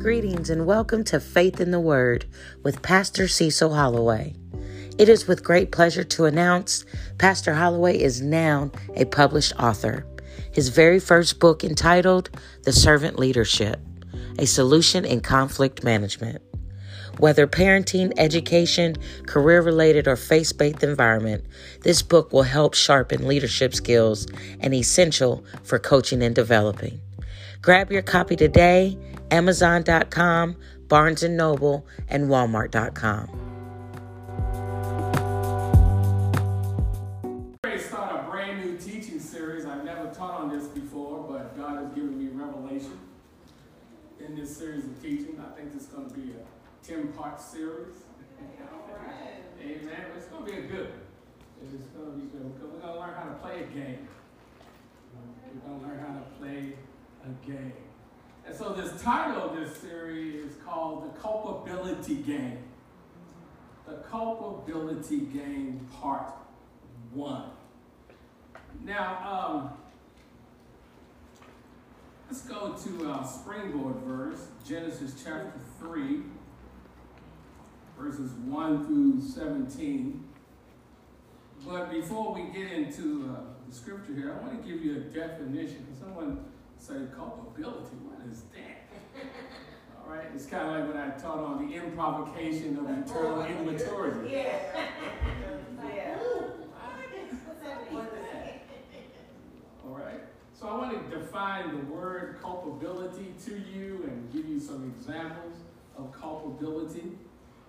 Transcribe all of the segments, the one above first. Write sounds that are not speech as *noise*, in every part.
Greetings and welcome to Faith in the Word with Pastor Cecil Holloway. It is with great pleasure to announce Pastor Holloway is now a published author. His very first book entitled The Servant Leadership, a solution in conflict management. Whether parenting, education, career related, or faith based environment, this book will help sharpen leadership skills and essential for coaching and developing. Grab your copy today, Amazon.com, Barnes & Noble, and Walmart.com. start a brand new teaching series. I've never taught on this before, but God has given me revelation in this series of teaching. I think it's going to be a 10-part series. Amen. It's going to be a good one. It's going to be good. We're going to learn how to play a game. We're going to learn how to play a game. So this title of this series is called The Culpability Game. The Culpability Game Part 1. Now, um, let's go to our springboard verse, Genesis chapter 3, verses 1 through 17. But before we get into uh, the scripture here, I want to give you a definition. Someone say culpability. What is that? All right, it's kind of like when I taught on the improvocation of eternal immaturity. Yeah. yeah. All right. So I want to define the word culpability to you and give you some examples of culpability.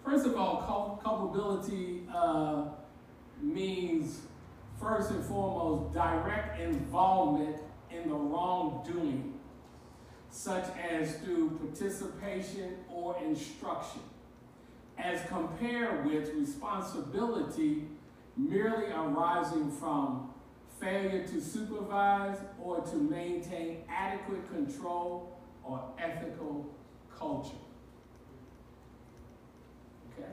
First of all, culpability uh, means first and foremost direct involvement in the wrongdoing, such as through participation or instruction, as compared with responsibility merely arising from failure to supervise or to maintain adequate control or ethical culture. Okay?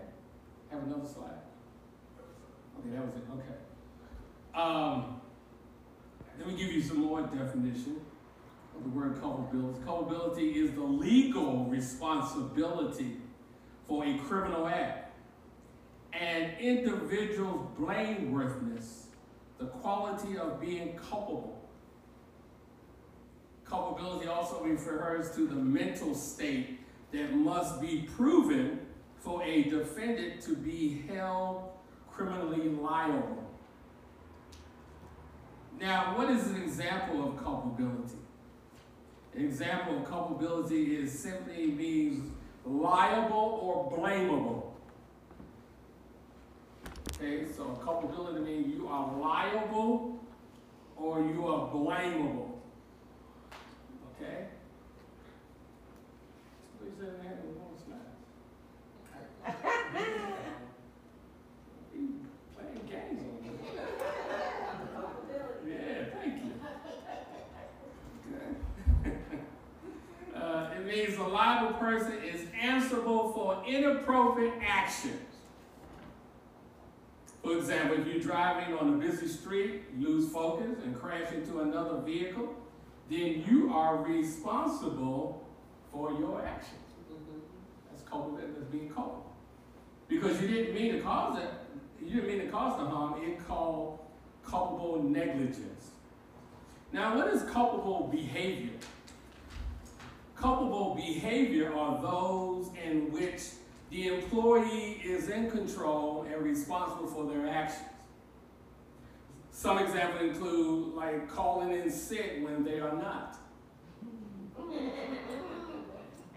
Have another slide. Okay, that was it. Okay. Um, let me give you some more definition the word culpability. Culpability is the legal responsibility for a criminal act. And individual's blameworthiness, the quality of being culpable. Culpability also refers to the mental state that must be proven for a defendant to be held criminally liable. Now, what is an example of culpability? An example of culpability is simply means liable or blamable. Okay, so culpability means you are liable or you are blamable. Okay? *laughs* means a liable person is answerable for inappropriate actions. For example, if you're driving on a busy street, lose focus, and crash into another vehicle, then you are responsible for your actions. That's culpable. That's being culpable. Because you didn't mean to cause it. You didn't mean to cause the harm. It called culpable negligence. Now, what is culpable behavior? Culpable behavior are those in which the employee is in control and responsible for their actions. Some examples include like calling in sick when they are not.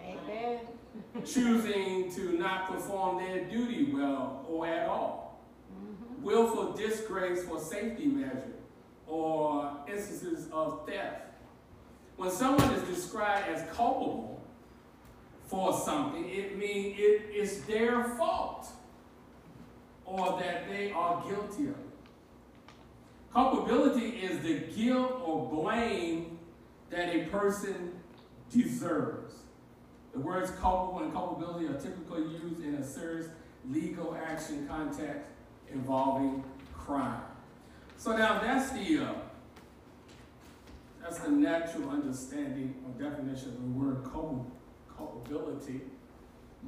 Amen. Choosing to not perform their duty well or at all. Mm-hmm. Willful disgrace for safety measure or instances of theft when someone is described as culpable for something, it means it is their fault or that they are guilty of it. Culpability is the guilt or blame that a person deserves. The words culpable and culpability are typically used in a serious legal action context involving crime. So now that's the uh, that's the natural understanding or definition of the word culpability.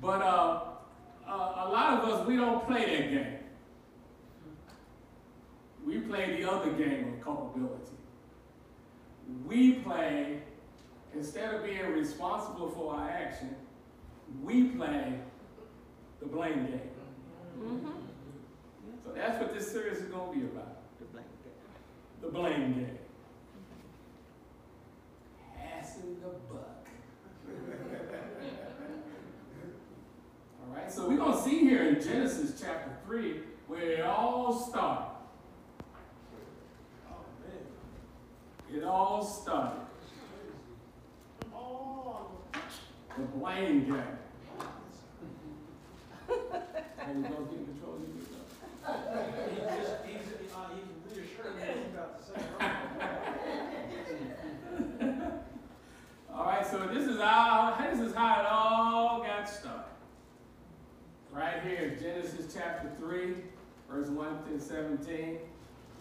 But uh, uh, a lot of us, we don't play that game. We play the other game of culpability. We play, instead of being responsible for our action, we play the blame game. Mm-hmm. So that's what this series is going to be about. The blame game. The blame game. Passing the buck. *laughs* all right, so we're going to see here in Genesis chapter 3 where it all started. It all started. The blame game. *laughs* How you gonna get control of yourself? He just, he's, uh, he's reassuring me he's about to say. All right, so this is how this is how it all got started. Right here, Genesis chapter 3, verse 1 to 17.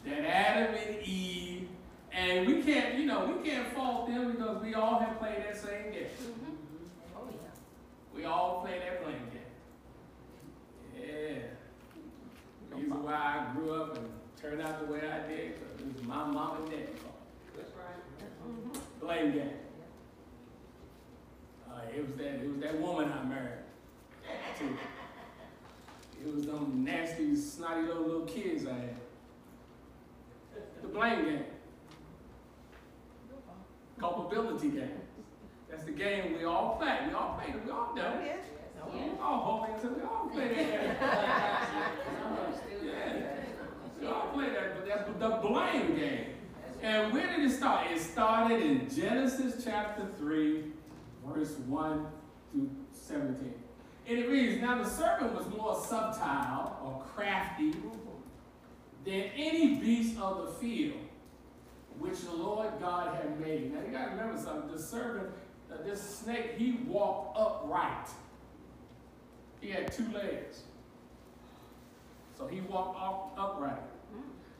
That Adam and Eve, and we can't, you know, we can't fault them because we all have played that same game. Mm-hmm. Oh, yeah. We all play that blame game. Yeah. Reason why I grew up and turned out the way I did, because it was my mom and dad's fault. That's right. Mm-hmm. Blame game. Uh, it was that it was that woman I married. Too. It was them nasty, snotty little little kids I had. The blame game. Culpability game. That's the game we all play. We all play it. We all know it. Yeah. Oh, holding so we all play that. *laughs* yeah. We all play that, but that's the blame game. And where did it start? It started in Genesis chapter 3, verse 1 through 17. And it reads, Now the serpent was more subtile or crafty than any beast of the field which the Lord God had made. Now you got to remember something. The serpent, uh, this snake, he walked upright. He had two legs. So he walked up, upright.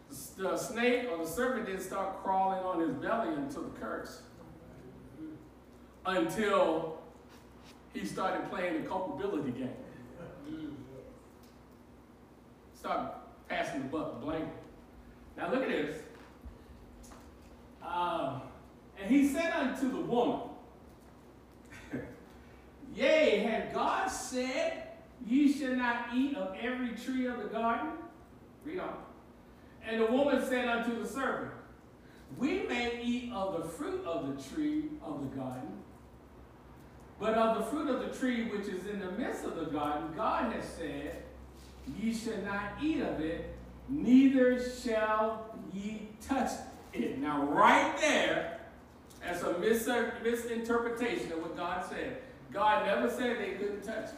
The, the snake or the serpent didn't start crawling on his belly until the curse. Until he started playing the culpability game. Start passing the buck, blank. Now look at this. Uh, and he said unto the woman, *laughs* Yea, had God said, Ye shall not eat of every tree of the garden? Read on. And the woman said unto the serpent, We may eat of the fruit of the tree of the garden, but of the fruit of the tree which is in the midst of the garden, God has said, Ye shall not eat of it, neither shall ye touch it. Now, right there, that's a mis- misinterpretation of what God said. God never said they couldn't touch it.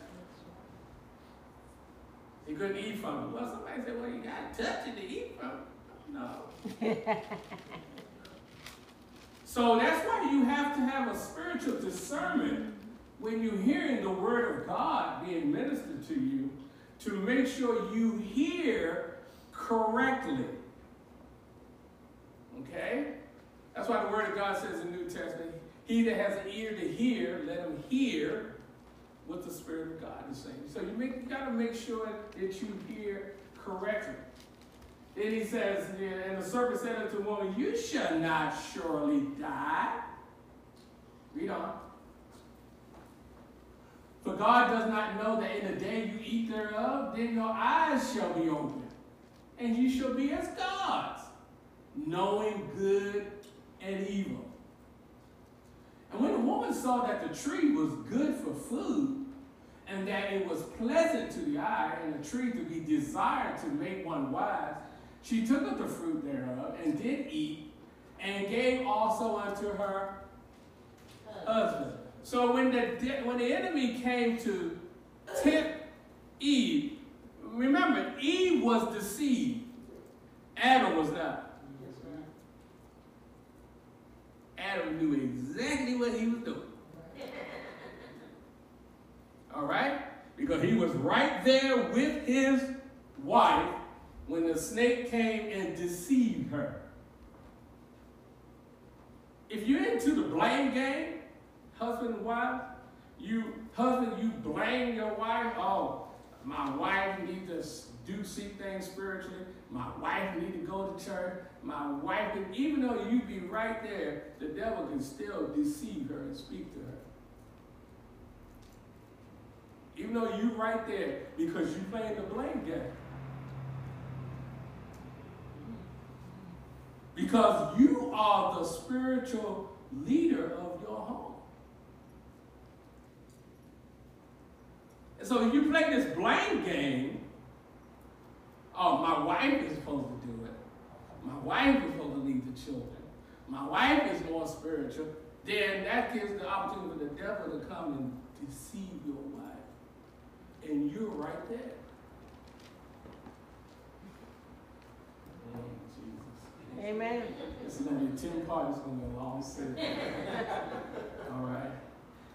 They couldn't eat from it. Well, somebody said, well, you got to touch it to eat from it. No. *laughs* so that's why you have to have a spiritual discernment when you're hearing the word of God being ministered to you to make sure you hear correctly. Okay? That's why the word of God says in the New Testament, he that has an ear to hear, let him hear what the Spirit of God is saying. So you, you got to make sure that you hear correctly. Then he says, and the serpent said unto the woman, You shall not surely die. Read on. For God does not know that in the day you eat thereof, then your eyes shall be opened, and you shall be as gods, knowing good and evil. And when the woman saw that the tree was good for food, and that it was pleasant to the eye, and a tree to be desired to make one wise, she took of the fruit thereof, and did eat, and gave also unto her husband. So when the when the enemy came to tempt Eve, remember Eve was deceived, Adam was not. Adam knew exactly what he was doing. *laughs* All right? Because he was right there with his wife when the snake came and deceived her. If you're into the blame game, husband and wife, You, husband, you blame your wife. Oh, my wife needs to do see things spiritually. My wife need to go to church. My wife, even though you be right there, the devil can still deceive her and speak to her. Even though you right there because you playing the blame game. Because you are the spiritual leader of your home. And so if you play this blame game, oh, my wife is supposed to do it. My wife is supposed to lead the children. My wife is more spiritual. Then that gives the opportunity for the devil to come and deceive your wife. And you're right there. Amen. This is going to be a 10 part. It's going to be a long series. *laughs* All right.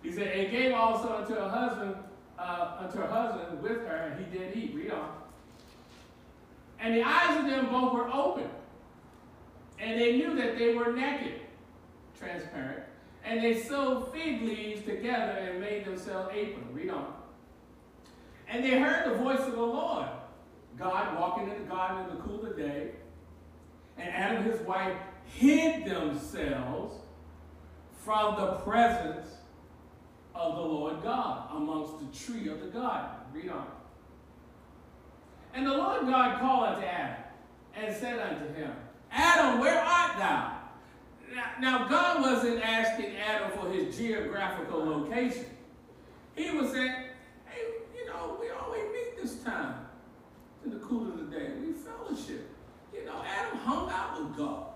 He said, and gave also unto her husband, uh, unto her husband with her, and he did eat. Read on. And the eyes of them both were open, and they knew that they were naked, transparent. And they sewed fig leaves together and made themselves aprons. Read on. And they heard the voice of the Lord, God walking in the garden in the cool of the day. And Adam and his wife hid themselves from the presence of the Lord God amongst the tree of the garden. Read on. And the Lord God called unto Adam and said unto him, Adam, where art thou? Now, God wasn't asking Adam for his geographical location. He was saying, hey, you know, we always meet this time in the cool of the day. We fellowship. You know, Adam hung out with God.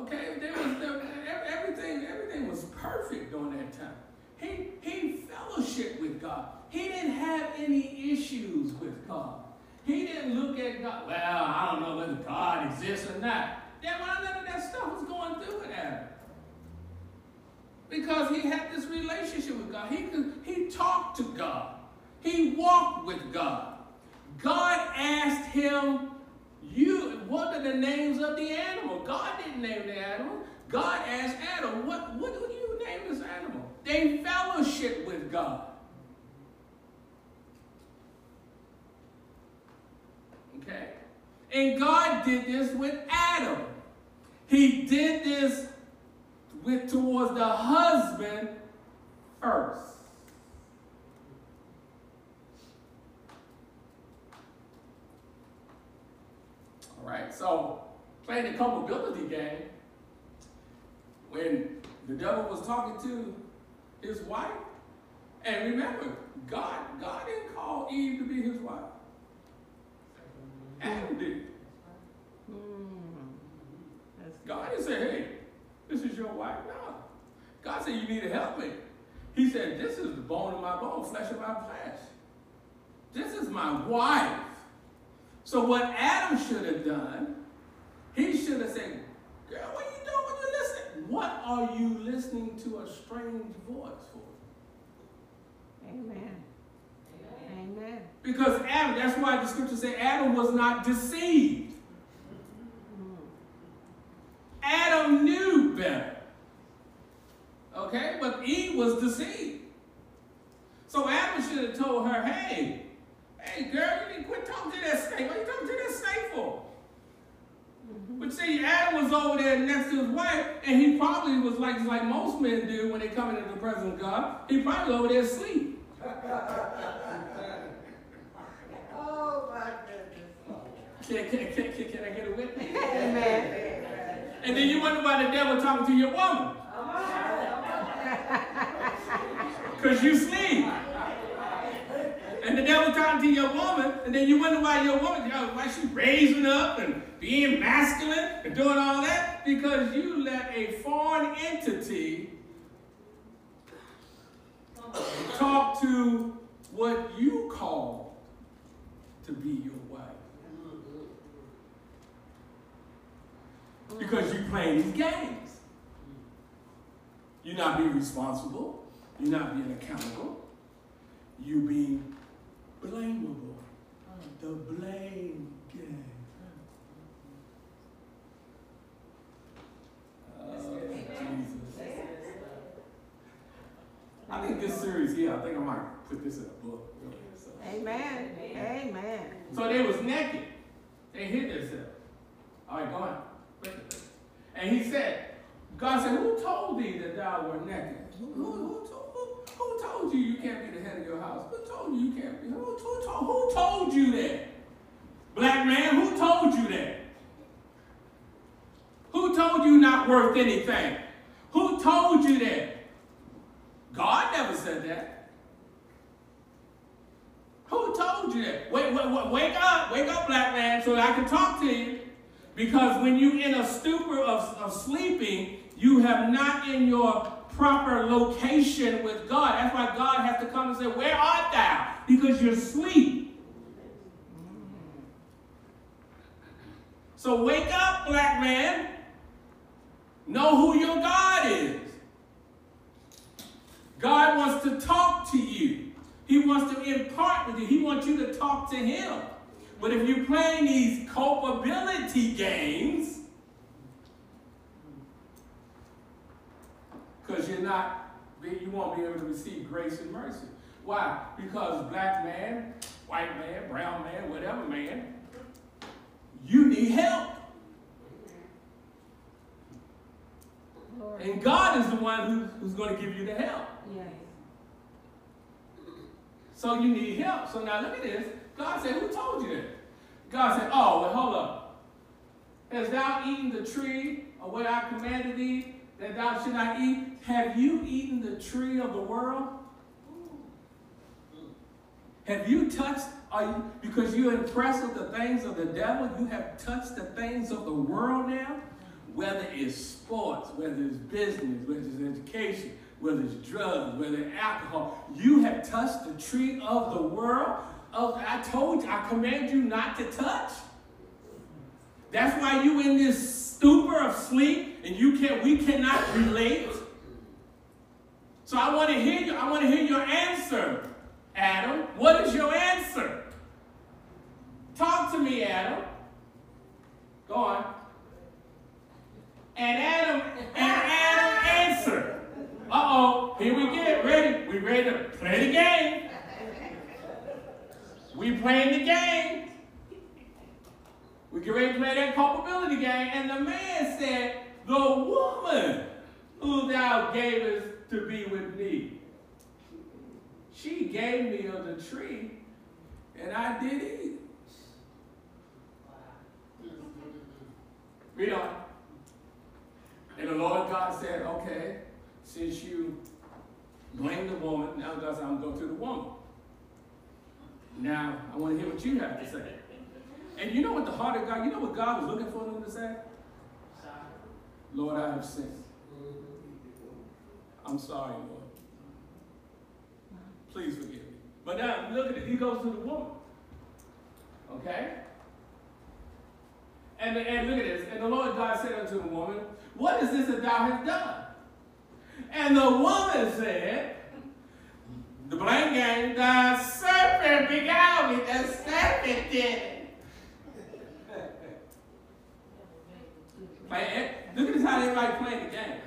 Okay, there was there, everything. Everything was perfect during that time. He he fellowship with God. He didn't have any issues with God. He didn't look at God. Well, I don't know whether God exists or not. That none of that stuff was going through with Adam. Because he had this relationship with God. He could, he talked to God. He walked with God. God asked him, "You, what are the names of the animal?" God didn't name the animal. God asked Adam, "What, what do you name this animal?" They fellowship with God. Okay, and God did this with Adam. He did this with towards the husband first. All right, so playing the culpability game, when the devil was talking to his wife, and remember, God, God didn't call Eve to be his wife. Adam did. Hmm. God didn't say, hey, this is your wife. No. God said, you need to help me. He said, this is the bone of my bone, flesh of my flesh. This is my wife. So what Adam should have done, he should have said, girl, what are you doing when you listen? What are you listening to a strange voice for? Amen. Amen. Because Adam, that's why the scripture says Adam was not deceived. Adam knew better. Okay? But Eve was deceived. So Adam should have told her, hey, hey girl, you need to quit talking to that snake. What are you talking to that snake for? But see, Adam was over there next to his wife, and he probably was like like most men do when they come into the presence of God. He probably over there asleep. Oh, my goodness. Can, can, can, can, can I get a witness? Amen. And then you wonder why the devil talking to your woman. Because you sleep. And the devil talking to your woman, and then you wonder why your woman, you know, why she raising up and being masculine and doing all that? Because you let a foreign entity talk to what you call to be your wife. Because you playing these games. You're not being responsible. You're not being accountable. You being blamable. The blame game. Oh, Jesus. think this series here, I think I might put this in a book. So, Amen. Amen. so they was naked. They hid themselves. All right, go on. And he said, God said, who told thee that thou were naked? Who, who, who, who, who told you you can't be the head of your house? Who told you you can't be? Who, who, told, who told you that? Black man, who told you that? Who told you not worth anything? Who told you that? God never said that. Who told you that? Wait, wait, wait, wake up, wake up, black man, so I can talk to you. Because when you're in a stupor of, of sleeping, you have not in your proper location with God. That's why God has to come and say, Where art thou? Because you're asleep. So wake up, black man. Know who your God is. God wants to talk to you. He wants to impart with you. He wants you to talk to him. But if you're playing these culpability games, because you're not, you won't be able to receive grace and mercy. Why? Because black man, white man, brown man, whatever man, you need help. Lord. And God is the one who, who's going to give you the help. Yes. So you need help. So now look at this. God said, Who told you that? God said, Oh, well, hold up. Hast thou eaten the tree of what I commanded thee that thou should not eat? Have you eaten the tree of the world? Have you touched, are you, because you're impressed with the things of the devil, you have touched the things of the world now? Whether it's sports, whether it's business, whether it's education, whether it's drugs, whether it's alcohol, you have touched the tree of the world. Of, I told you, I command you not to touch. That's why you in this stupor of sleep and you can't, we cannot relate. So I want to hear you, I want to hear your answer, Adam. What is your answer? Talk to me, Adam. Go on. And Adam, and Adam answered. Uh-oh, here we get ready. We ready to play the game. We playing the game. We get ready to play that culpability game. And the man said, the woman who thou gavest to be with me, she gave me of the tree, and I did eat. Read on. And the Lord God said, okay, since you blame the woman, now God said, I'm going to go to the woman. Now, I want to hear what you have to say. And you know what the heart of God, you know what God was looking for them to say? Lord, I have sinned. I'm sorry, Lord. Please forgive me. But now, look at it. He goes to the woman. Okay? And, and look at this. And the Lord God said unto the woman, What is this that thou hast done? And the woman said, The blank game, the serpent beguiled me. The serpent did it. Play, look at this how everybody playing the game.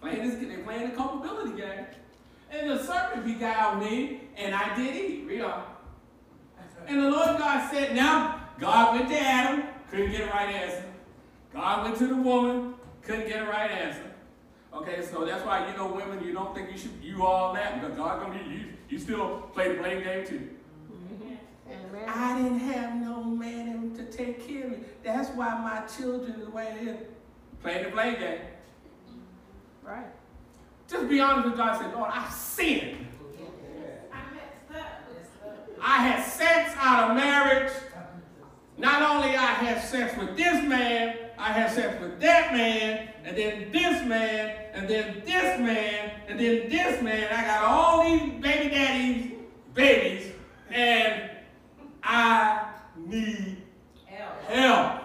Playing this, they're playing the culpability game. And the serpent beguiled me, and I did eat. Read on. And the Lord God said, Now, God went to Adam, couldn't get a right answer. God went to the woman, couldn't get a right answer. Okay, so that's why you know women, you don't think you should you all that because God gonna be you. You still play the blame game too. Amen. I didn't have no man to take care of me. That's why my children the way it is. Playing the blame game. Right. Just be honest with God. Say, Lord, I sinned. I messed up. I had sex out of marriage. Not only I had sex with this man, I had sex with that man, and then this man, and then this man, and then this man. I got all these baby daddies, babies, and I need help.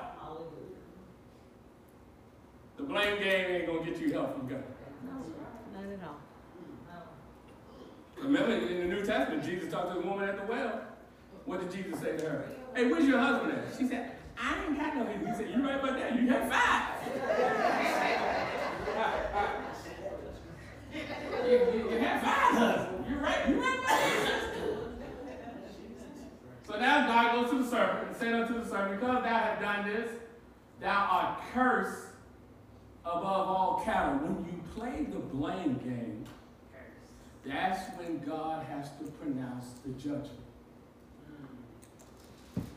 The blame game ain't gonna get you help from God. No, not at all. Remember in the New Testament, Jesus talked to the woman at the well. What did Jesus say to her? Hey, where's your husband at? She said, I ain't got no husband. He said, You right about that? You have five. *laughs* you, you, you have five so now God goes to the serpent and said unto the serpent, Because thou hast done this, thou art cursed above all cattle. When you play the blame game, that's when God has to pronounce the judgment.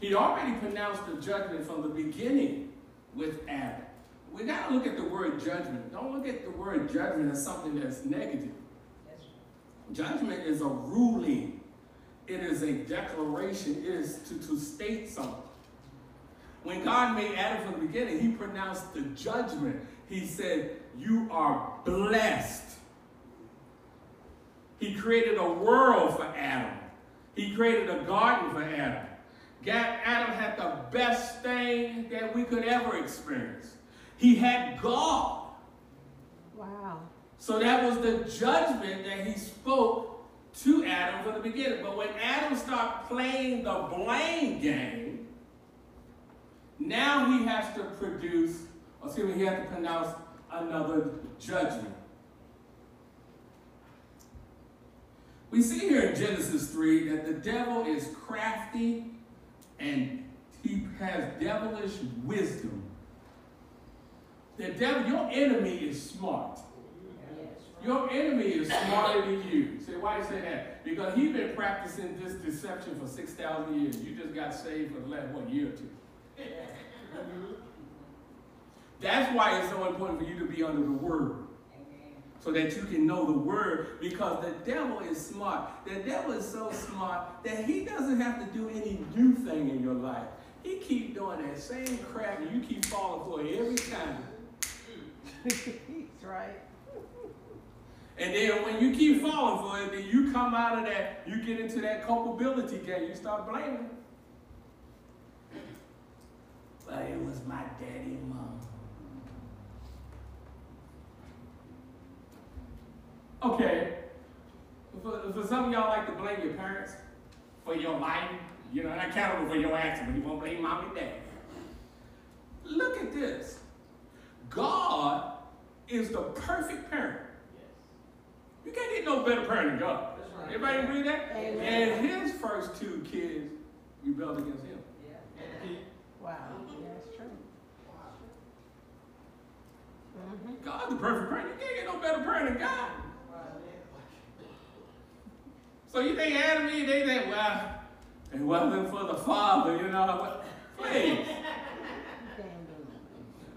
He already pronounced the judgment from the beginning with Adam. We got to look at the word judgment. Don't look at the word judgment as something that's negative. Judgment is a ruling it is a declaration, it is to, to state something. When God made Adam from the beginning, he pronounced the judgment. He said, You are blessed. He created a world for Adam. He created a garden for Adam. Adam had the best thing that we could ever experience. He had God. Wow. So that was the judgment that he spoke to Adam from the beginning. But when Adam started playing the blame game, now he has to produce, excuse me, he has to pronounce another judgment. We see here in Genesis 3 that the devil is crafty and he has devilish wisdom. The devil, your enemy is smart. Your enemy is smarter than you. Say, why you say that? Because he's been practicing this deception for 6,000 years. You just got saved for the last, one year or two. *laughs* That's why it's so important for you to be under the word. So that you can know the word because the devil is smart. The devil is so smart that he doesn't have to do any new thing in your life. He keep doing that same crap and you keep falling for it every time. *laughs* That's right. And then when you keep falling for it, then you come out of that, you get into that culpability game. You start blaming. But it was my daddy and mom. Okay. For, for some of y'all like to blame your parents for your life. You know, not accountable for your actions, but you won't blame mom and dad. Look at this. God is the perfect parent. You can't get no better parent than God. Right. Everybody agree that? Amen. And his first two kids rebelled against him. Yeah. Wow. Yeah, that's true. Mm-hmm. God's the perfect parent. You can't get no better parent than God. So you think Adam and Eve, they think, well, it wasn't for the father, you know. Please.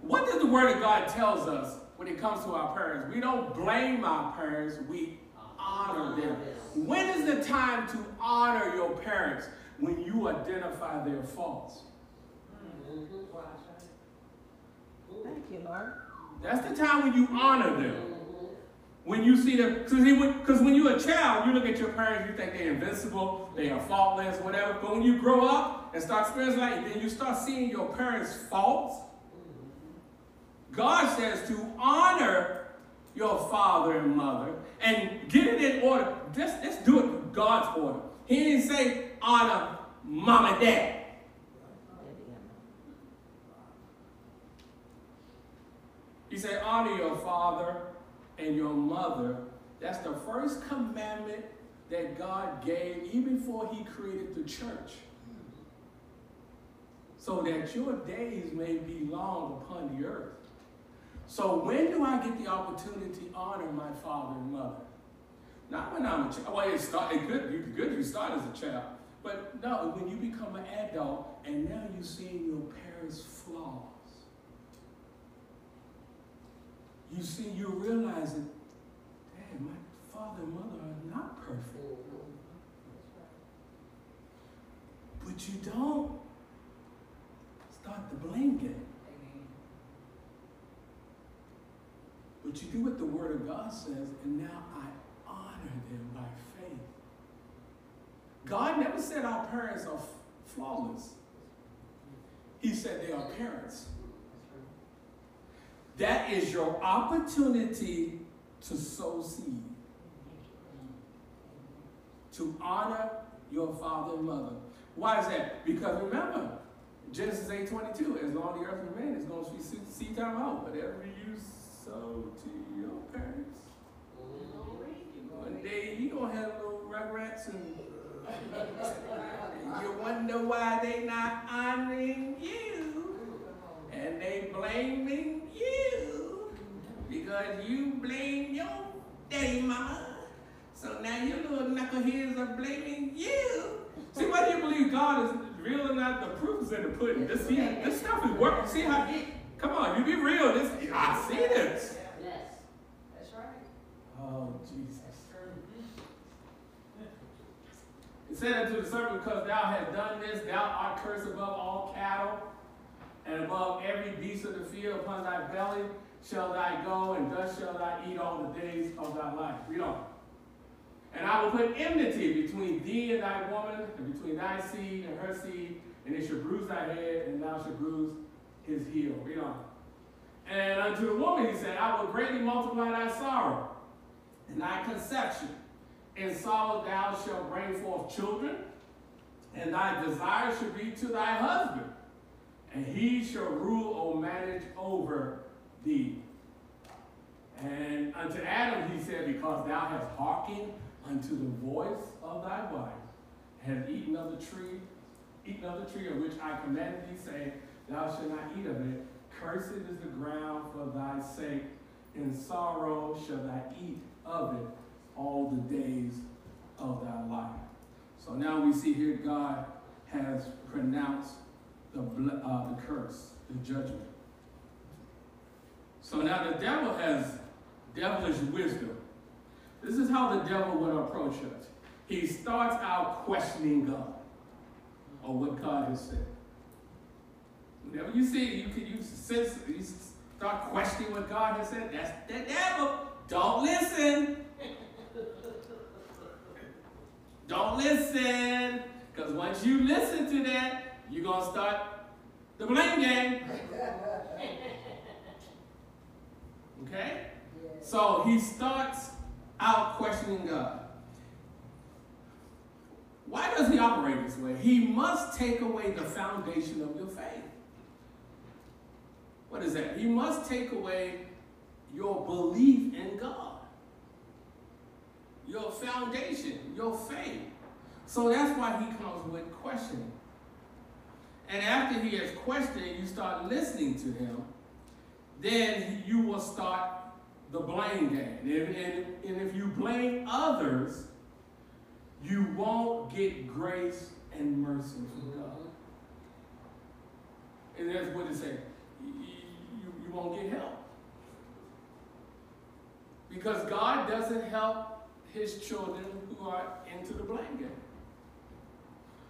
What does the Word of God tells us when it comes to our parents. We don't blame our parents, we honor them. When is the time to honor your parents? When you identify their faults. Thank you, Lord. That's the time when you honor them. When you see them, because when you're a child, you look at your parents, you think they're invincible, they are faultless, whatever. But when you grow up and start experiencing life, then you start seeing your parents' faults God says to honor your father and mother and get it in order. Let's, let's do it in God's order. He didn't say honor mom and dad. He said honor your father and your mother. That's the first commandment that God gave even before he created the church. So that your days may be long upon the earth. So when do I get the opportunity to honor my father and mother? Not when I'm a child. Well, it, start, it could be good you start as a child. But no, when you become an adult and now you're seeing your parents' flaws. You see, you're realizing, Dad, my father and mother are not perfect. But you don't start the blame game. But you do what the Word of God says, and now I honor them by faith. God never said our parents are flawless. He said they are parents. That is your opportunity to sow seed. To honor your father and mother. Why is that? Because remember, Genesis 8 22, as long as the earth remains, it's going to be seed time out. Whatever you sow to your parents. One day you gonna have little rugrats and uh, *laughs* you wonder why they not honoring you and they blaming you. because you blame your daddy mama. So now your little knuckleheads are blaming you. See, whether you believe God is real or not, the proof is in the pudding. This, see, this stuff is working. See how, come on, you be real. This, I see this. Yes, that's right. Oh, Jesus. It said unto the servant, because thou hast done this, thou art cursed above all cattle, and above every beast of the field upon thy belly shall thy go, and thus shall thou eat all the days of thy life. Read on. And I will put enmity between thee and thy woman, and between thy seed and her seed, and it shall bruise thy head, and thou shalt bruise his heel. Read on. And unto the woman he said, I will greatly multiply thy sorrow and thy conception. In sorrow thou shalt bring forth children, and thy desire shall be to thy husband, and he shall rule or manage over thee. And unto Adam he said, Because thou hast hearkened unto the voice of thy wife, and hast eaten of the tree, eaten of the tree of which I commanded thee, saying, Thou shalt not eat of it. Cursed is the ground for thy sake. In sorrow shall thou eat of it all the days of thy life. So now we see here God has pronounced the, uh, the curse, the judgment. So now the devil has devilish wisdom. This is how the devil would approach us. He starts out questioning God or what God has said. Whenever you see it, you can you sense you start questioning what God has said. That's the devil. Don't listen. *laughs* Don't listen. Because once you listen to that, you're gonna start the blame game. *laughs* Okay? So he starts out questioning God. Why does he operate this way? He must take away the foundation of your faith. What is that? He must take away your belief in God, your foundation, your faith. So that's why he comes with questioning. And after he has questioned, you start listening to him, then you will start the blame game. And, and, and if you blame others, you won't get grace and mercy from God. Mm-hmm. And that's what it says. Won't get help. Because God doesn't help his children who are into the blame game.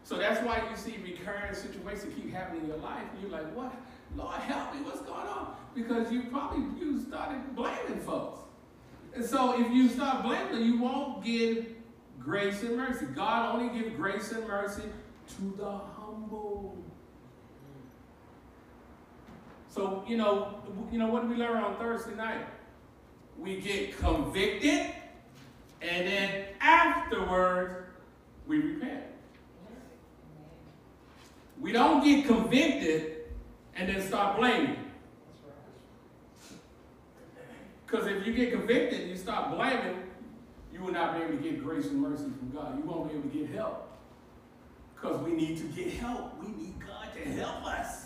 So that's why you see recurring situations keep happening in your life. And you're like, what? Lord, help me. What's going on? Because you probably you started blaming folks. And so if you start blaming, you won't give grace and mercy. God only gives grace and mercy to the humble. So, you know, you know, what did we learn on Thursday night? We get convicted, and then afterwards, we repent. We don't get convicted and then start blaming. Because if you get convicted and you start blaming, you will not be able to get grace and mercy from God. You won't be able to get help. Because we need to get help. We need God to help us.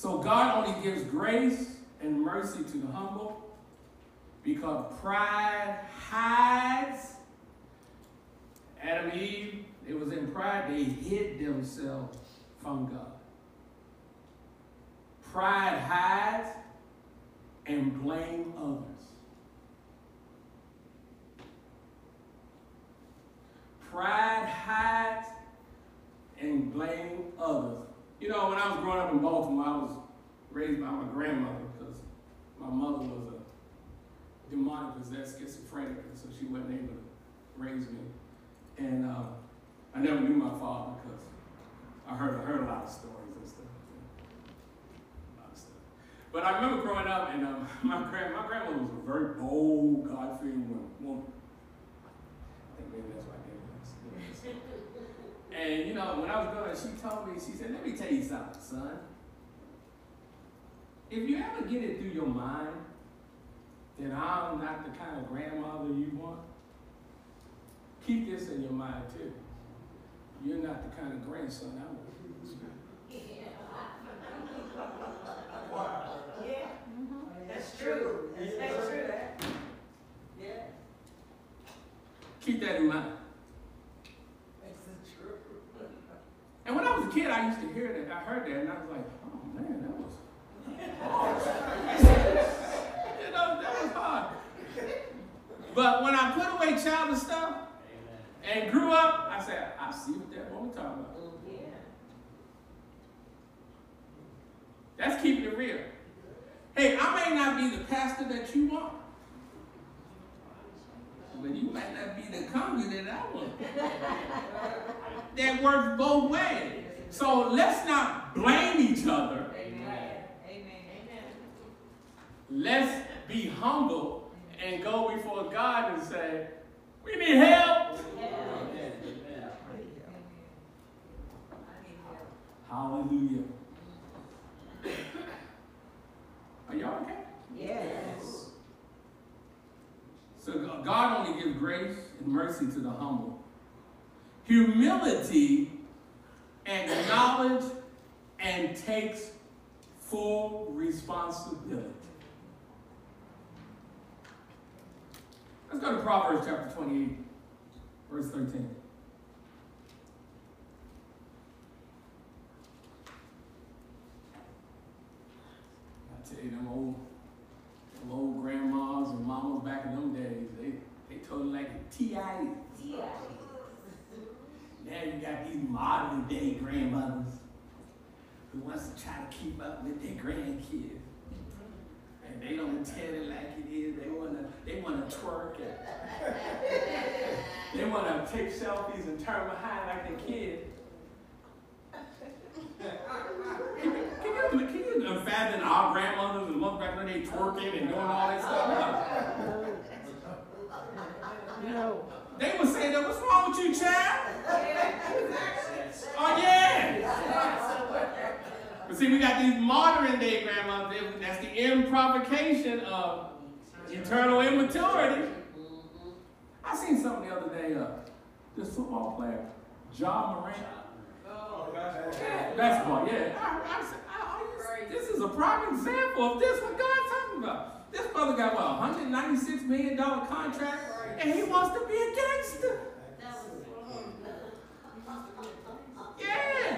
So God only gives grace and mercy to the humble because pride hides. Adam and Eve, it was in pride, they hid themselves from God. Pride hides and blame others. Pride hides and blame others. You know, when I was growing up in Baltimore, I was raised by my grandmother because my mother was a demonic possessed schizophrenic, and so she wasn't able to raise me. And uh, I never knew my father because I heard, I heard a lot of stories and stuff. But I remember growing up, and um, *laughs* my, grand, my grandmother was a very bold, God-fearing woman. I think maybe that's why and you know, when I was growing she told me, she said, let me tell you something, son. If you ever get it through your mind that I'm not the kind of grandmother you want, keep this in your mind too. You're not the kind of grandson I want. wow. *laughs* Yeah. Mm-hmm. That's true. That's. Yeah. Keep that in mind. Kid, I used to hear that. I heard that, and I was like, oh man, that was hard. *laughs* you know, that was hard. But when I put away childish stuff and grew up, I said, I see what that woman talking about. Yeah. That's keeping it real. Hey, I may not be the pastor that you want, but you might not be the convert that I want. that works both ways. So let's not blame each other. Amen. Amen. Let's be humble and go before God and say, we need help. Hallelujah. Are y'all okay? Yes. So God only gives grace and mercy to the humble. Humility acknowledges and takes full responsibility. Let's go to Proverbs chapter 28, verse 13. I old, them old grandmas and mamas back in them days, they, they told it like a T.I. Yeah. Now you got these modern day grandmothers who wants to try to keep up with their grandkids. And they don't tell it like it is. They wanna they wanna twerk it. they wanna take selfies and turn behind like the kid. Can you, can you, can you fathom our grandmothers and look back when they twerking and doing all that stuff? No. They would say that, what's wrong with you, child? Oh, yeah. But see, we got these modern day grandmothers. That's the improvocation of eternal immaturity. I seen something the other day. Uh, this football player, John Morant. Basketball, yeah. I, I, I, I, this is a prime example of this, what God's talking about. This brother got, what, $196 million contract, and he wants to be a gangster. Yeah.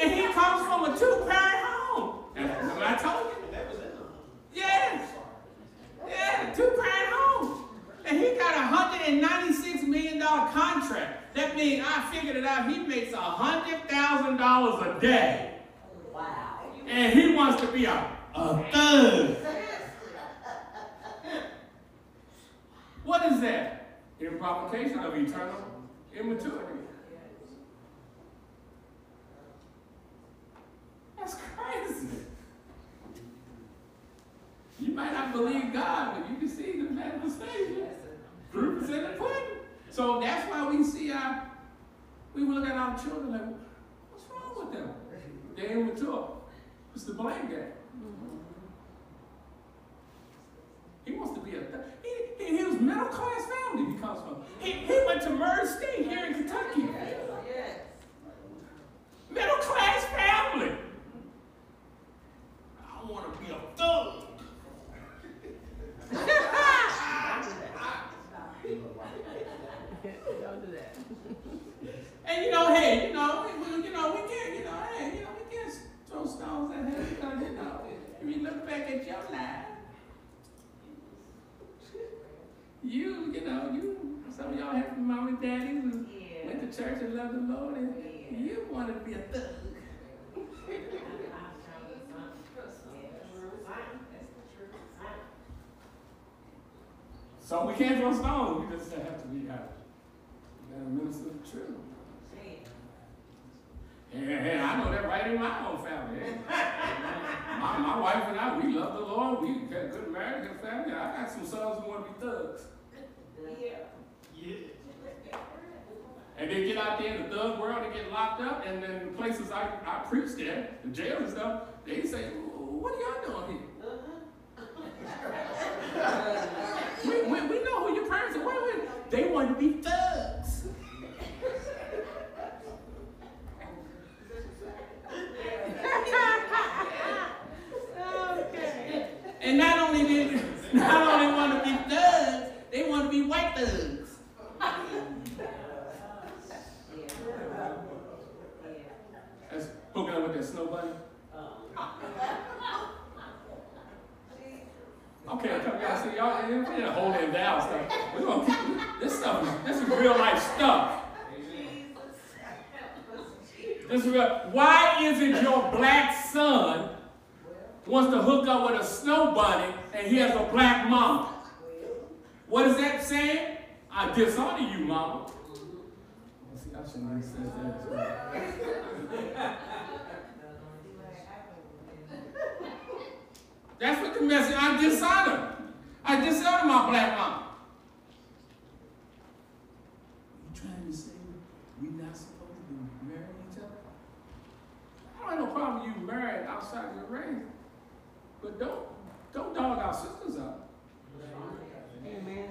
And he comes from a two-parent home. That's what I told you. Yes. Yeah, two-parent home. And he got a $196 million contract. That means I figured it out. He makes $100,000 a day. Wow. And he wants to be a, a thug. What is that? Improvocation of eternal immaturity. That's crazy. You might not believe God, but you can see the manifestation. Proof is in the pudding. So that's why we see our, we look at our children like, what's wrong with them? They're immature. It's the blame game. He wants to be a, he, he, he was middle class family he comes from. He, he went to Murray State here in Kentucky. Yes. Middle class family. I want to be a thug. Don't do that. And you know, hey, you know, we, you know, we can't, you know, hey, you know, we can't throw stones at him because, you know, if you look back at your life, you, you know, you, some of y'all have mom and daddies who Yeah. went to church and loved the Lord, and you wanted to be a thug. So we can't throw stones. We just have to be out. We got to minister the truth. And, and I know that right in my own family. my, my wife and I, we love the Lord. We got a good marriage, good family. I got some sons who want to be thugs. Yeah. Yeah. And they get out there in the thug world, and get locked up, and then the places I, I preach there, the jail and stuff, they say, what are y'all doing here? Uh-huh. we, we, we know who your parents are. Wait, wait. They want to be thugs. And not only did not only want to be thugs, they want to be white thugs. That's hooking up with that snow bunny. Okay, come y'all see y'all ain't finna hold it down stuff. We gonna this stuff. is- This is real life stuff. This is real. Why is it your black son wants to hook up with a snow bunny and he has a black mama? What is that saying? I dishonor you, mama. See, I shouldn't have said that. That's what the message. I dishonor. I dishonor my black mama. You trying to say we not supposed to be marrying each other? I don't have no problem you married outside your race, but don't don't dog our sisters out. Amen.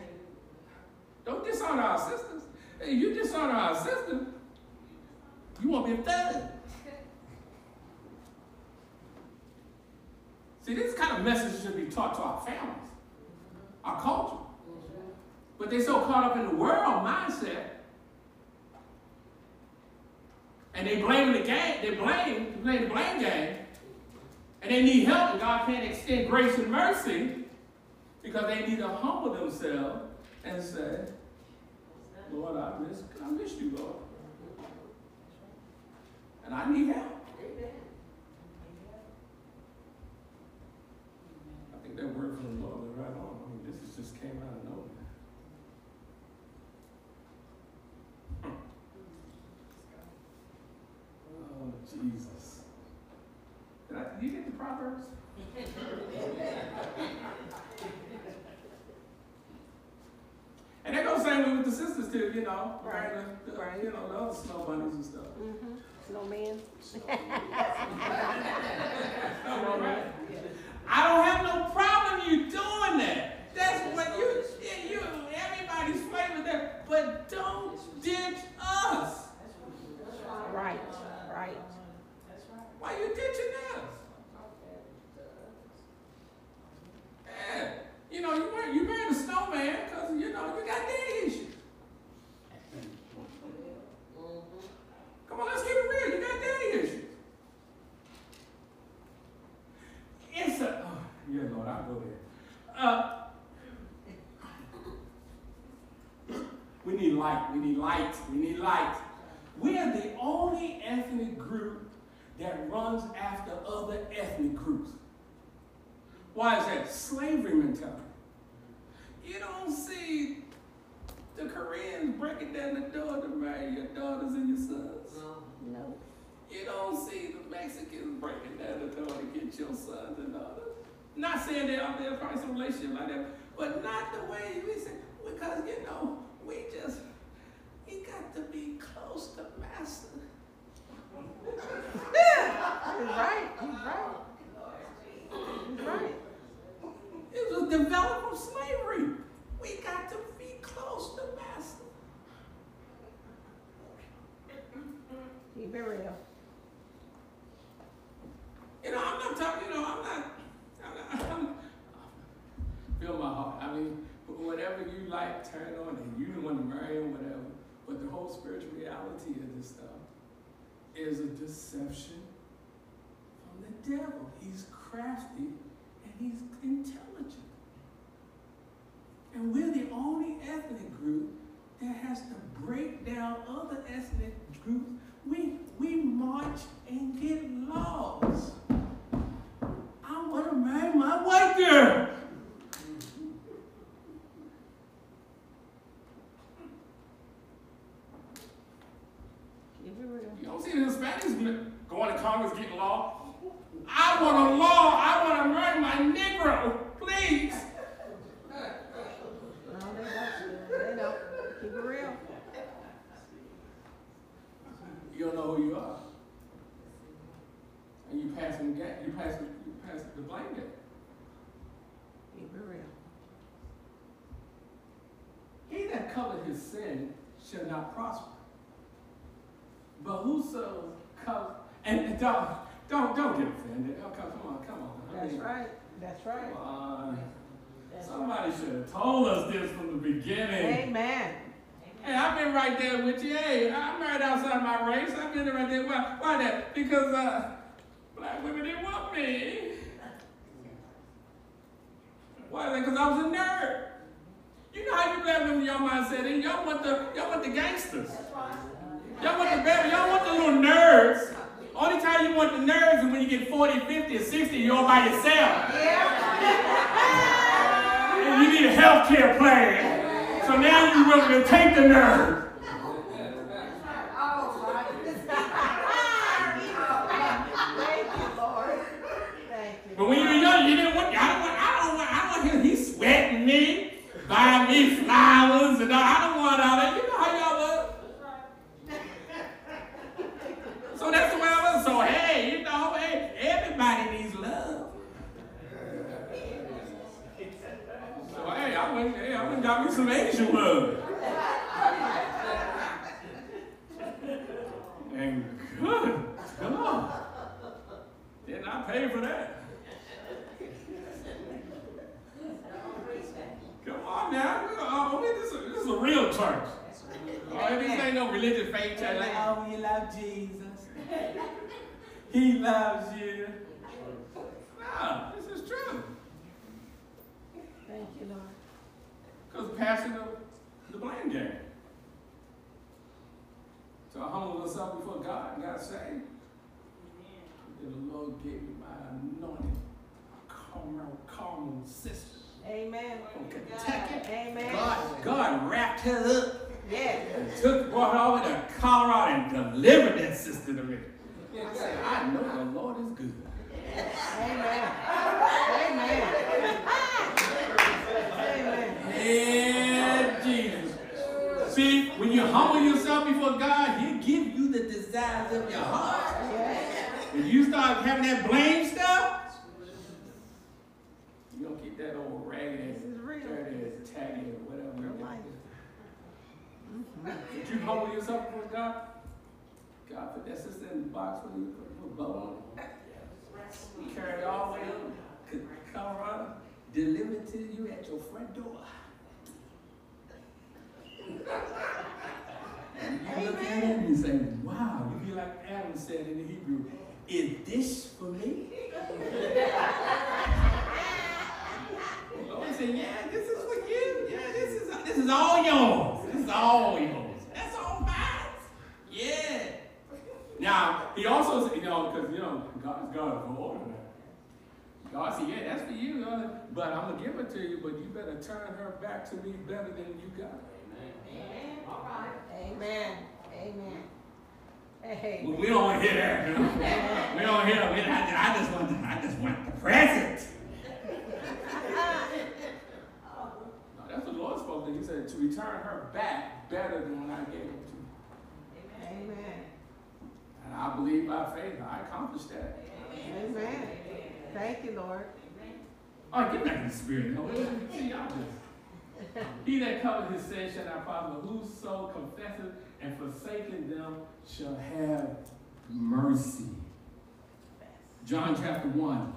Don't dishonor our sisters. You dishonor our sister, you won't be a thug. See, this kind of message should be taught to our families, our culture. But they're so caught up in the world mindset, and they blame the game, they blame, they play the blame game, and they need help, and God can't extend grace and mercy because they need to humble themselves and say, Lord, I miss, I miss you, Lord. And I need help. I think that word from the Lord is right on. I mean, this is just came out of nowhere. Hmm. Oh, Jesus. Did, I, did you get the Proverbs? And that goes same way with the sisters too, you know, right? The, the, Right. You know, the other snow bunnies and stuff. Mm-hmm. Snowman. Right. *laughs* I don't have no problem you doing that. That's what you, you, everybody's flavor there. But don't ditch us. Right, right. Why you ditching us? Yeah. You know, you married, you married a snowman because, you know, you got daddy issues. Come on, let's keep it real. You got daddy issues. It's a, oh, yeah, Lord, I'll go there. Uh, we need light. We need light. We need light. We are the only ethnic group that runs after other ethnic groups. Why is that? Slavery mentality. You don't see the Koreans breaking down the door to marry your daughters and your sons. No. You don't see the Mexicans breaking down the door to get your sons and daughters. Not saying there are there probably some relationship like that, but not the way we say because you know we just we got to be close to master. He's right. He's right. He's right. It was developed from slavery. We got to be close to master. Keep it real. You know, I'm not talking, you know, I'm not, I'm not, I'm, feel my heart. I mean, whatever you like, turn on, and you don't want to marry him, whatever. But the whole spiritual reality of this stuff is a deception from the devil. He's crafty and he's intelligent. And we're the only ethnic group that has to break down other ethnic groups. We, we march and get laws. I'm gonna marry my white girl. Keep it real. You don't see the Hispanics going to Congress getting law. I want a law. I want to marry my Negro, please. No, they don't. They don't. Keep it real. You don't know who you are. And you passing the gap, you passing you pass the blame game. Keep it real. He that covered his sin shall not prosper. But whoso cover and, and don't don't don't get offended. Oh, come, come on, come on. I That's mean, right. That's right. Come on. Somebody should have told us this from the beginning. Amen. Hey, I've been right there with you. Hey, I'm right outside my race. I've been right there. Why, why that? Because uh, black women didn't want me. Why? That? Because I was a nerd. You know how you black women, y'all mindset is. Y'all want the, y'all want the gangsters. Y'all want the baby. Y'all want the little nerds. Only time you want the nerds is when you get 40, 50, or 60, you're all by yourself. Yeah. And you need a health care plan. So now you're willing to take the nerd. Thank you, Lord. Thank you. But when you were young, you didn't want. I don't want. I don't want. I don't want him. He's sweating buying me flowers, and all. I don't want all that. You know how y'all love. So that's the way I was. So hey, you know, hey, everybody needs love. So hey, I went. Hey, I went and got me some Asian love. And good. Come on. Didn't I pay for that? Come on now. Oh, this, is, this is a real church. Oh, this ain't no religious faith church. Like, oh, we love Jesus. He loves you. No, this is true. Thank you, Lord. Because passing the, the blame game. So I humbled myself before God and got saved. Then the Lord gave me my anointed caramel, caramel sister Amen. from Kentucky. Amen. God, God wrapped her up Yes. and took, brought her over to Colorado and delivered that sister to me. I said, I know the Lord is good. Amen. Amen. Amen. Yeah, Jesus. See, when you humble yourself before God, He'll give you the desires of your heart. Yes. If you start having that blame stuff, you don't get that old ragged, This is real. dirty, taggy, or whatever. Real life. If you humble yourself before God, God put that sister in the box for you, put a bow Carry all the way to Colorado, delivered to you at your front door. And you look at it and say, wow, you be like Adam said in the Hebrew, is this for me? The Lord said, yeah, this is for you. Yeah, this is this is all yours. This is all yours. That's all mine. Yeah. Now, he also said, you know, because, you know, God's God of order now. God said, yeah, that's for you, uh, but I'm going to give it to you, but you better turn her back to me better than you got it. Amen. Amen. Hey. Well, we don't want to hear that, we don't hear it. I, I just want the, I just want the present. No, that's what the Lord spoke to. He said to return her back better than when I gave it to you. Amen. And I believe by faith I accomplished that. Amen. Thank you, Lord. Right, get back in the spirit. See, just. He that covered his sin shall not prosper. Whoso confesseth and forsaken them shall have mercy. John chapter 1,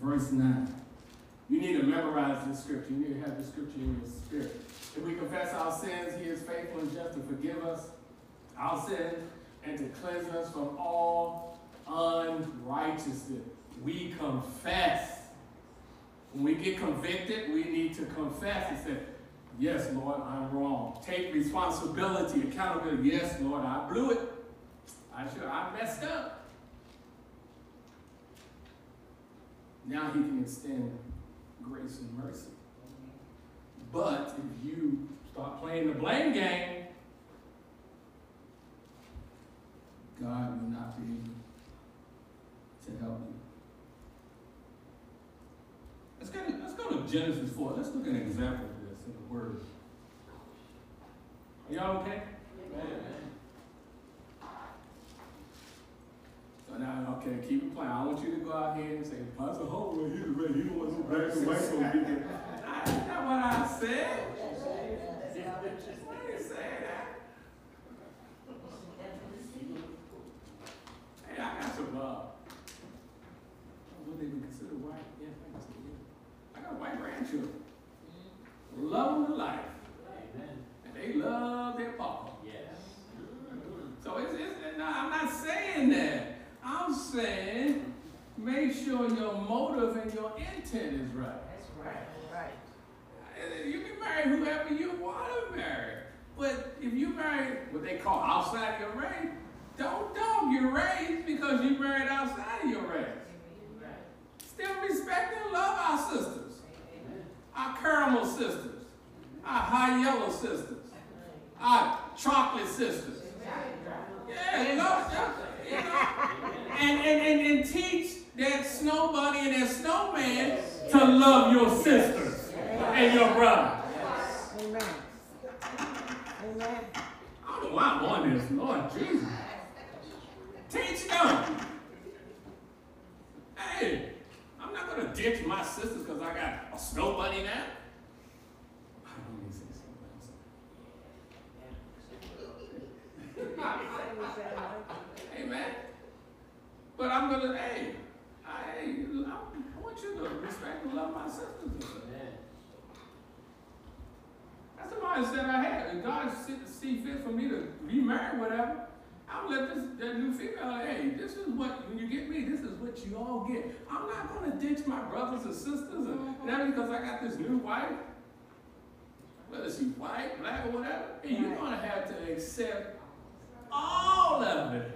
verse 9. You need to memorize this scripture. You need to have the scripture in your spirit. If we confess our sins, he is faithful and just to forgive us our sins and to cleanse us from all unrighteousness. We confess. When we get convicted, we need to confess and say, Yes, Lord, I'm wrong. Take responsibility, accountability. Yes, Lord, I blew it. I should I messed up. Now he can extend grace and mercy. But if you start playing the blame game, God will not be able to help you. Let's go, to, let's go to Genesis 4. Let's look at an example of this in the Word. Are y'all okay? So now, okay, keep it playing. I want you to go out here and say, Pastor Holloway, he's ready. He don't want no black and white there. That's not what I said. I didn't say that. Hey, I got some, uh, what they would consider white. Yeah, thanks. grandchildren. Love them to life. And they love their papa. So it's, it's no, I'm not saying that. I'm saying make sure your motive and your intent is right. That's right. Right. You can marry whoever you want to marry. But if you marry what they call outside your race, don't dog your race because you married outside of your race. Still respect and love our sisters, our caramel sisters, our high yellow sisters, our chocolate sisters. Yeah, love you know. And, and, and, and teach that snow bunny and that snowman to love your sisters and your brother. Amen. Amen. I don't know why I'm on this, Lord Jesus. Teach them. Hey, I'm not gonna ditch my sisters because I got a snow bunny now. To. *laughs* Amen. But I'm gonna, hey, I, I want you to respect and love my sisters. That's the mindset I had. If God see, fit for me to be remarry, whatever, I'll let this that new female, hey, this is what when you get me, this is what you all get. I'm not gonna ditch my brothers and sisters and that because I got this new wife. Whether she's white, black, or whatever, and you're gonna have to accept all of it.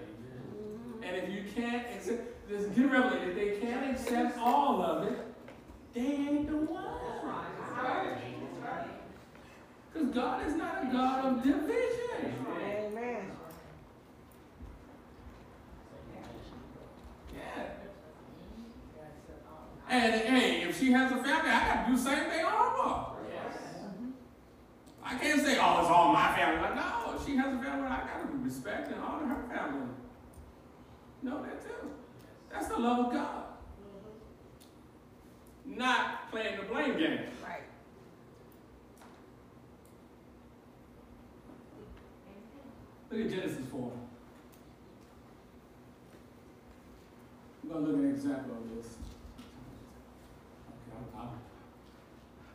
And if you can't accept, just get revelated, if they can't accept all of it, they ain't the one. Because God is not a God of division. Amen. Yeah. And hey, if she has a family, I got to do the same thing on her part. I can't say, oh, it's all my family. Like, no, she has a family, I got to respect and honor her family. Know that too. That's the love of God. Not playing the blame game. Right. Look at Genesis 4. I'm going to look at an example of this. Okay, I'm, I'm,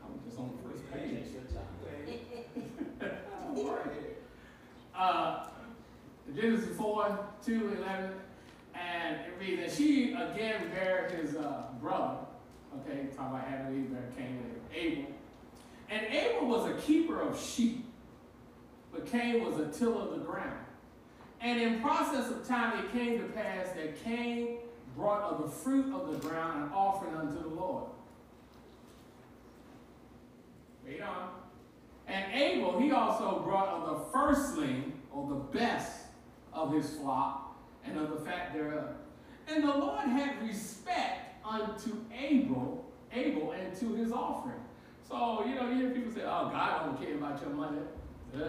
I'm just on the first page. *laughs* *laughs* Don't worry. Uh, Genesis 4, 2, 11, and it reads that she again bare his uh, brother. Okay, talk about Adam, Eve, bare Cain, and Abel. And Abel was a keeper of sheep but Cain was a tiller of the ground. And in process of time, it came to pass that Cain brought of the fruit of the ground an offering unto the Lord. Read on. And Abel, he also brought of the firstling, or the best of his flock, and of the fat thereof. And the Lord had respect unto Abel, Abel, and to his offering. So, you know, you hear people say, oh, God don't care about your money. Uh,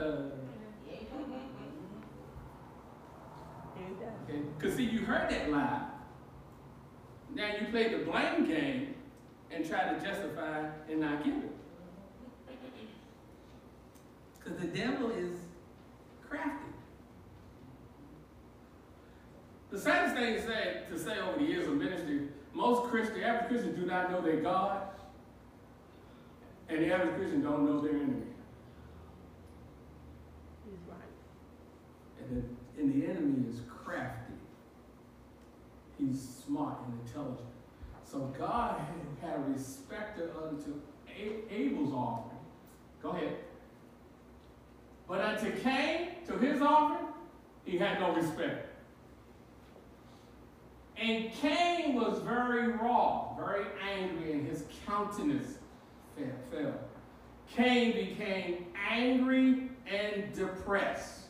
okay. Because see, you heard that lie. Now you play the blame game and try to justify and not give it. *laughs* Because the devil is crafty. The saddest thing to say, to say over the years of ministry, most Christian, average Christians do not know their God, and the average Christian don't know their enemy. He's right. And the, and the enemy is crafty. He's smart and intelligent. So God had, a respecter unto Abel's offering. Go ahead. But unto Cain, to his offering, he had no respect. And Cain was very raw, very angry, and his countenance fell. fell. Cain became angry and depressed.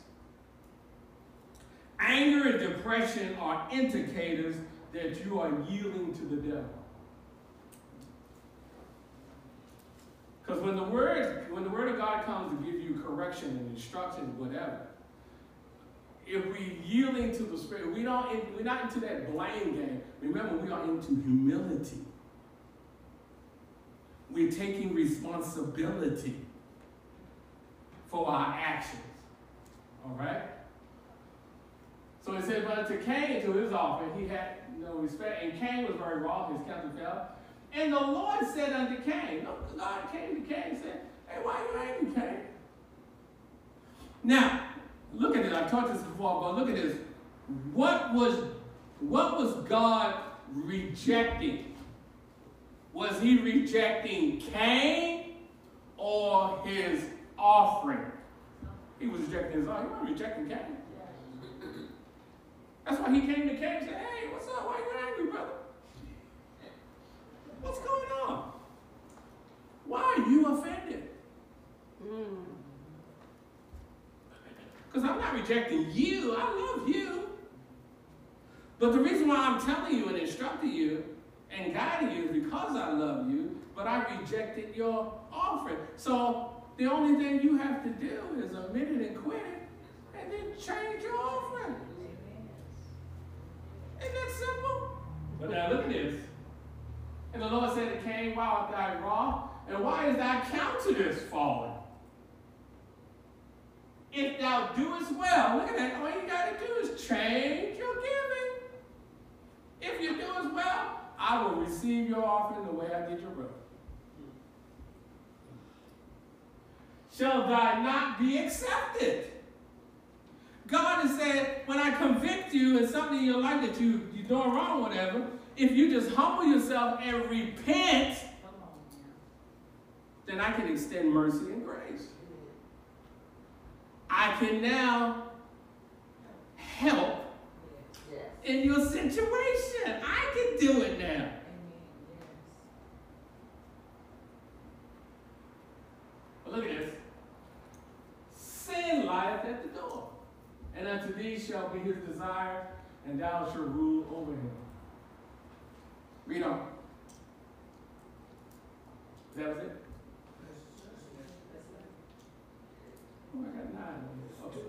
Anger and depression are indicators that you are yielding to the devil. Because when the word, when the word of God comes to give you correction and instruction, whatever, if we yielding to the Spirit, we don't we're not into that blame game. Remember, we are into humility. We're taking responsibility for our actions. All right? So it said, but to Cain, to his offering, he had no respect. And Cain was very raw, his countenance fell. And the Lord said unto Cain, look, God came to Cain and said, hey, why are you angry, Cain? Now, look at this. I taught this before, but look at this. What was, what was God rejecting? Was he rejecting Cain or his offering? He was rejecting his offering. He wasn't rejecting Cain. That's why he came to Cain and said, hey, what's up? Why are you angry, brother? What's going on? Why are you offended? Hmm. Because I'm not rejecting you. I love you. But the reason why I'm telling you and instructing you and guiding you is because I love you, but I rejected your offering. So the only thing you have to do is admit it and quit it, and then change your offering. Isn't that simple? But now look at this. And the Lord said It came while art thou wroth? And why is thy countenance fallen? If thou doest well, look at that. All you got to do is change your giving. If you do as well, I will receive your offering the way I did your brother. Shall thy not be accepted? God has said, when I convict you in something in your life that you, you're doing wrong, whatever, if you just humble yourself and repent, then I can extend mercy and grace. I can now help in your situation. I can do it now. But look at this. Sin lieth at the door, and unto thee shall be his desire, and thou shalt rule over him. Read on. That was it? Oh, Okay.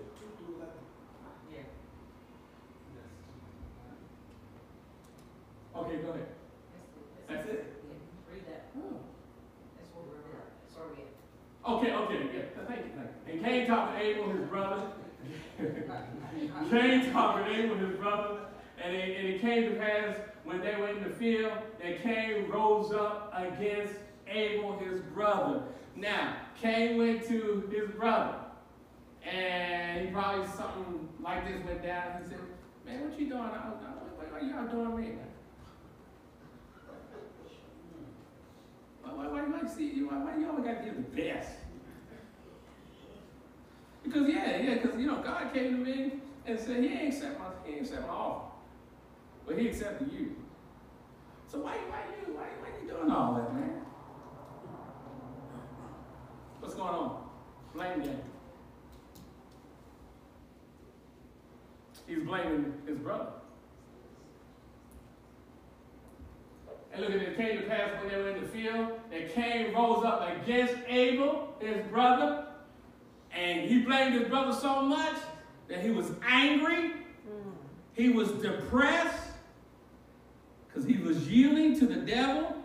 Okay, go ahead. That's it? Okay, okay, yeah. Thank you, thank you. And Cain talked to Abel, his brother. *laughs* Cain talked to Abel, his brother. And it, and it came to pass when they were in the field that Cain rose up against Abel, his brother. Now, Cain went to his brother. And he probably something like this went down. He said, Man, what you doing? I, I, what, what y'all doing me? Why, why, why, why, see, why, why you always got to give the best? Because yeah, yeah, because you know God came to me and said He ain't accept my He ain't accept my offer, but He accepted you. So why why you why, why you doing all that, man? What's going on? Blame game. He's blaming his brother. And look at it, it came to pass when they were in the field that Cain rose up against Abel, his brother, and he blamed his brother so much that he was angry, he was depressed, because he was yielding to the devil.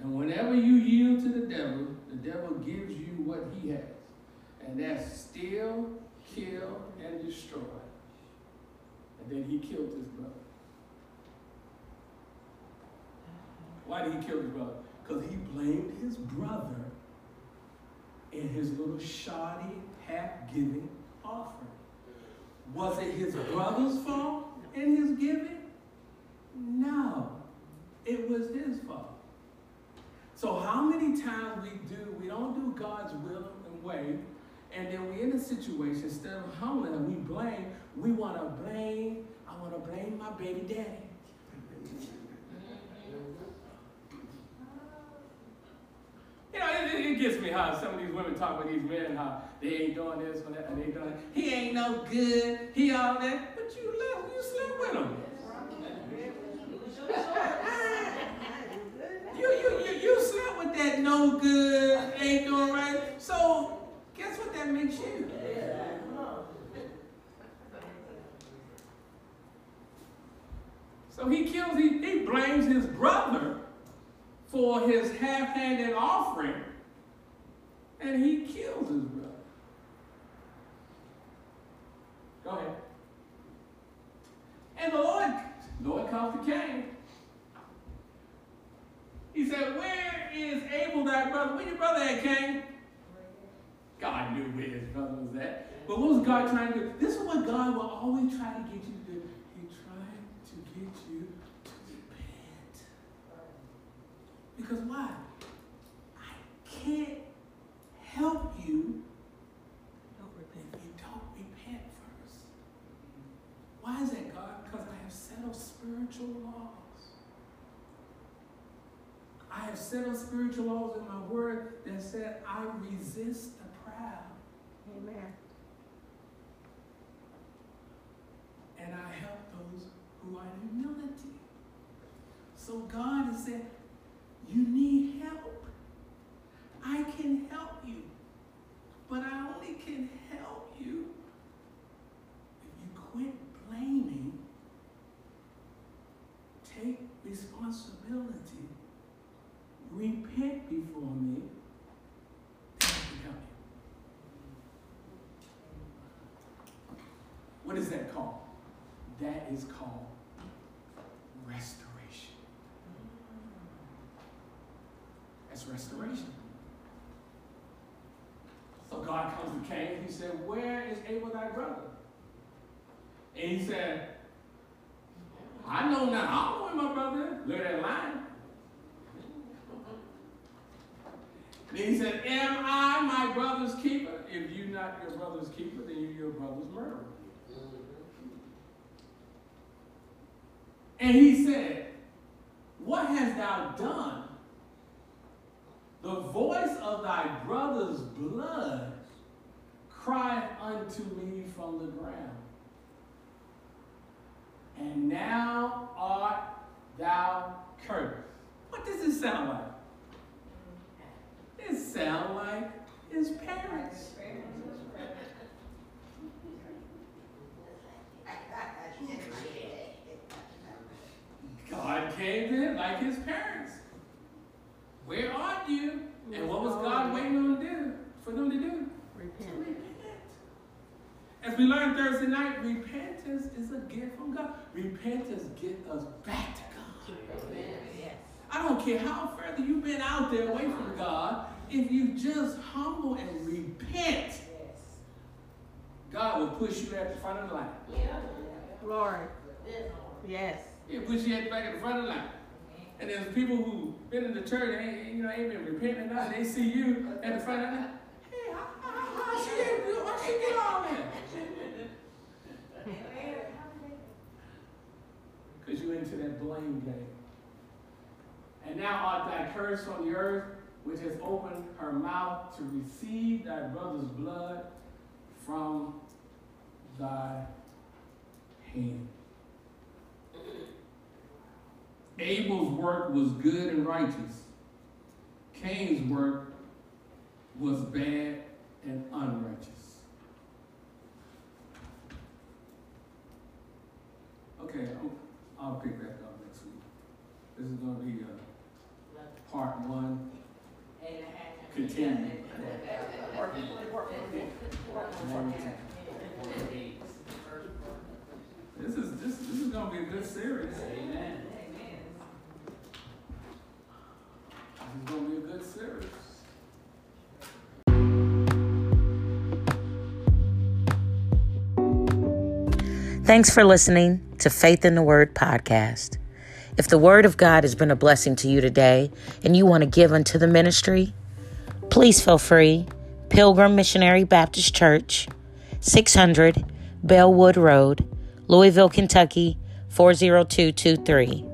And whenever you yield to the devil, the devil gives you what he has. And that's steal, kill, and destroy. Then he killed his brother. Why did he kill his brother? Because he blamed his brother in his little shoddy, half-giving offering. Was it his brother's fault in his giving? No. It was his fault. So how many times we do, we don't do God's will and way, and then we're in a situation, instead of humbling we blame, we want to blame, I want to blame my baby daddy. You know, it, gets me how some of these women talk with these men, how they ain't doing this and that, and they doing that. He ain't no good. He all that. But you left, you slept with him. You, you, you, you slept with that no good, ain't doing right. So, that makes you? So he kills, he, he blames his brother for his half-handed offering, and he kills his brother. Go ahead. And the Lord, Lord comes to Cain. He said, Where is Abel thy brother? Where your brother at, Cain? God knew where his brother was at. But what was God trying to do? This is what God will always try to get you to do. He tried to get you to repent. Because why? I can't help you if you don't repent first. Why is that, God? Because I have settled spiritual laws. I have settled spiritual laws in my word that said I resist Amen. and I help those who are in humility. So God has said, You need help. I can help you. But I only can help you if you quit blaming, take responsibility, repent before me, then I can help you. What is that called? That is called restoration. That's restoration. So God comes to Cain. He said, Where is Abel thy brother? And he said, I know now. I don't where my brother. Look at that line. Then he said, Am I my brother's keeper? If you're not your brother's keeper, then you're your brother's murderer. And he said, What hast thou done? The voice of thy brother's blood crieth unto me from the ground. And now art thou cursed. What does it sound like? It sounds like his parents. *laughs* *laughs* God came to him like his parents. Where are you? And what was God waiting on to do for them to do? To Repent. repent. As we learned Thursday night, repentance is a gift from God. Repentance gets us back to God. Yes. I don't care how further you've been out there away from God, if you just humble and repent, Yes. God will push you at the front of the line. Yeah. Glory. Yes. He'll push you at the back of the front of the line. And there's people who been in the church, ain't, you know, ain't been repenting enough. They see you at the front of the line. Hey, how, how, how she get, how she get all that? Because you into that blame game. And now art thou cursed from the earth, which has opened her mouth to receive thy brother's blood from thy hand. Abel's work was good and righteous. Cain's work was bad and unrighteous. Okay, I'll, I'll pick back up next week. This is going to be uh, part one. Continue. This is this, this is going to be a good series. Amen. Going to be a good series. Thanks for listening to Faith in the Word podcast. If the Word of God has been a blessing to you today and you want to give unto the ministry, please feel free. Pilgrim Missionary Baptist Church, 600 Bellwood Road, Louisville, Kentucky 40223.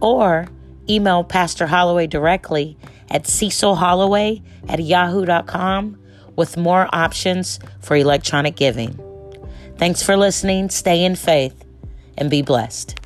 Or email Pastor Holloway directly at cecilholloway at yahoo.com with more options for electronic giving. Thanks for listening. Stay in faith and be blessed.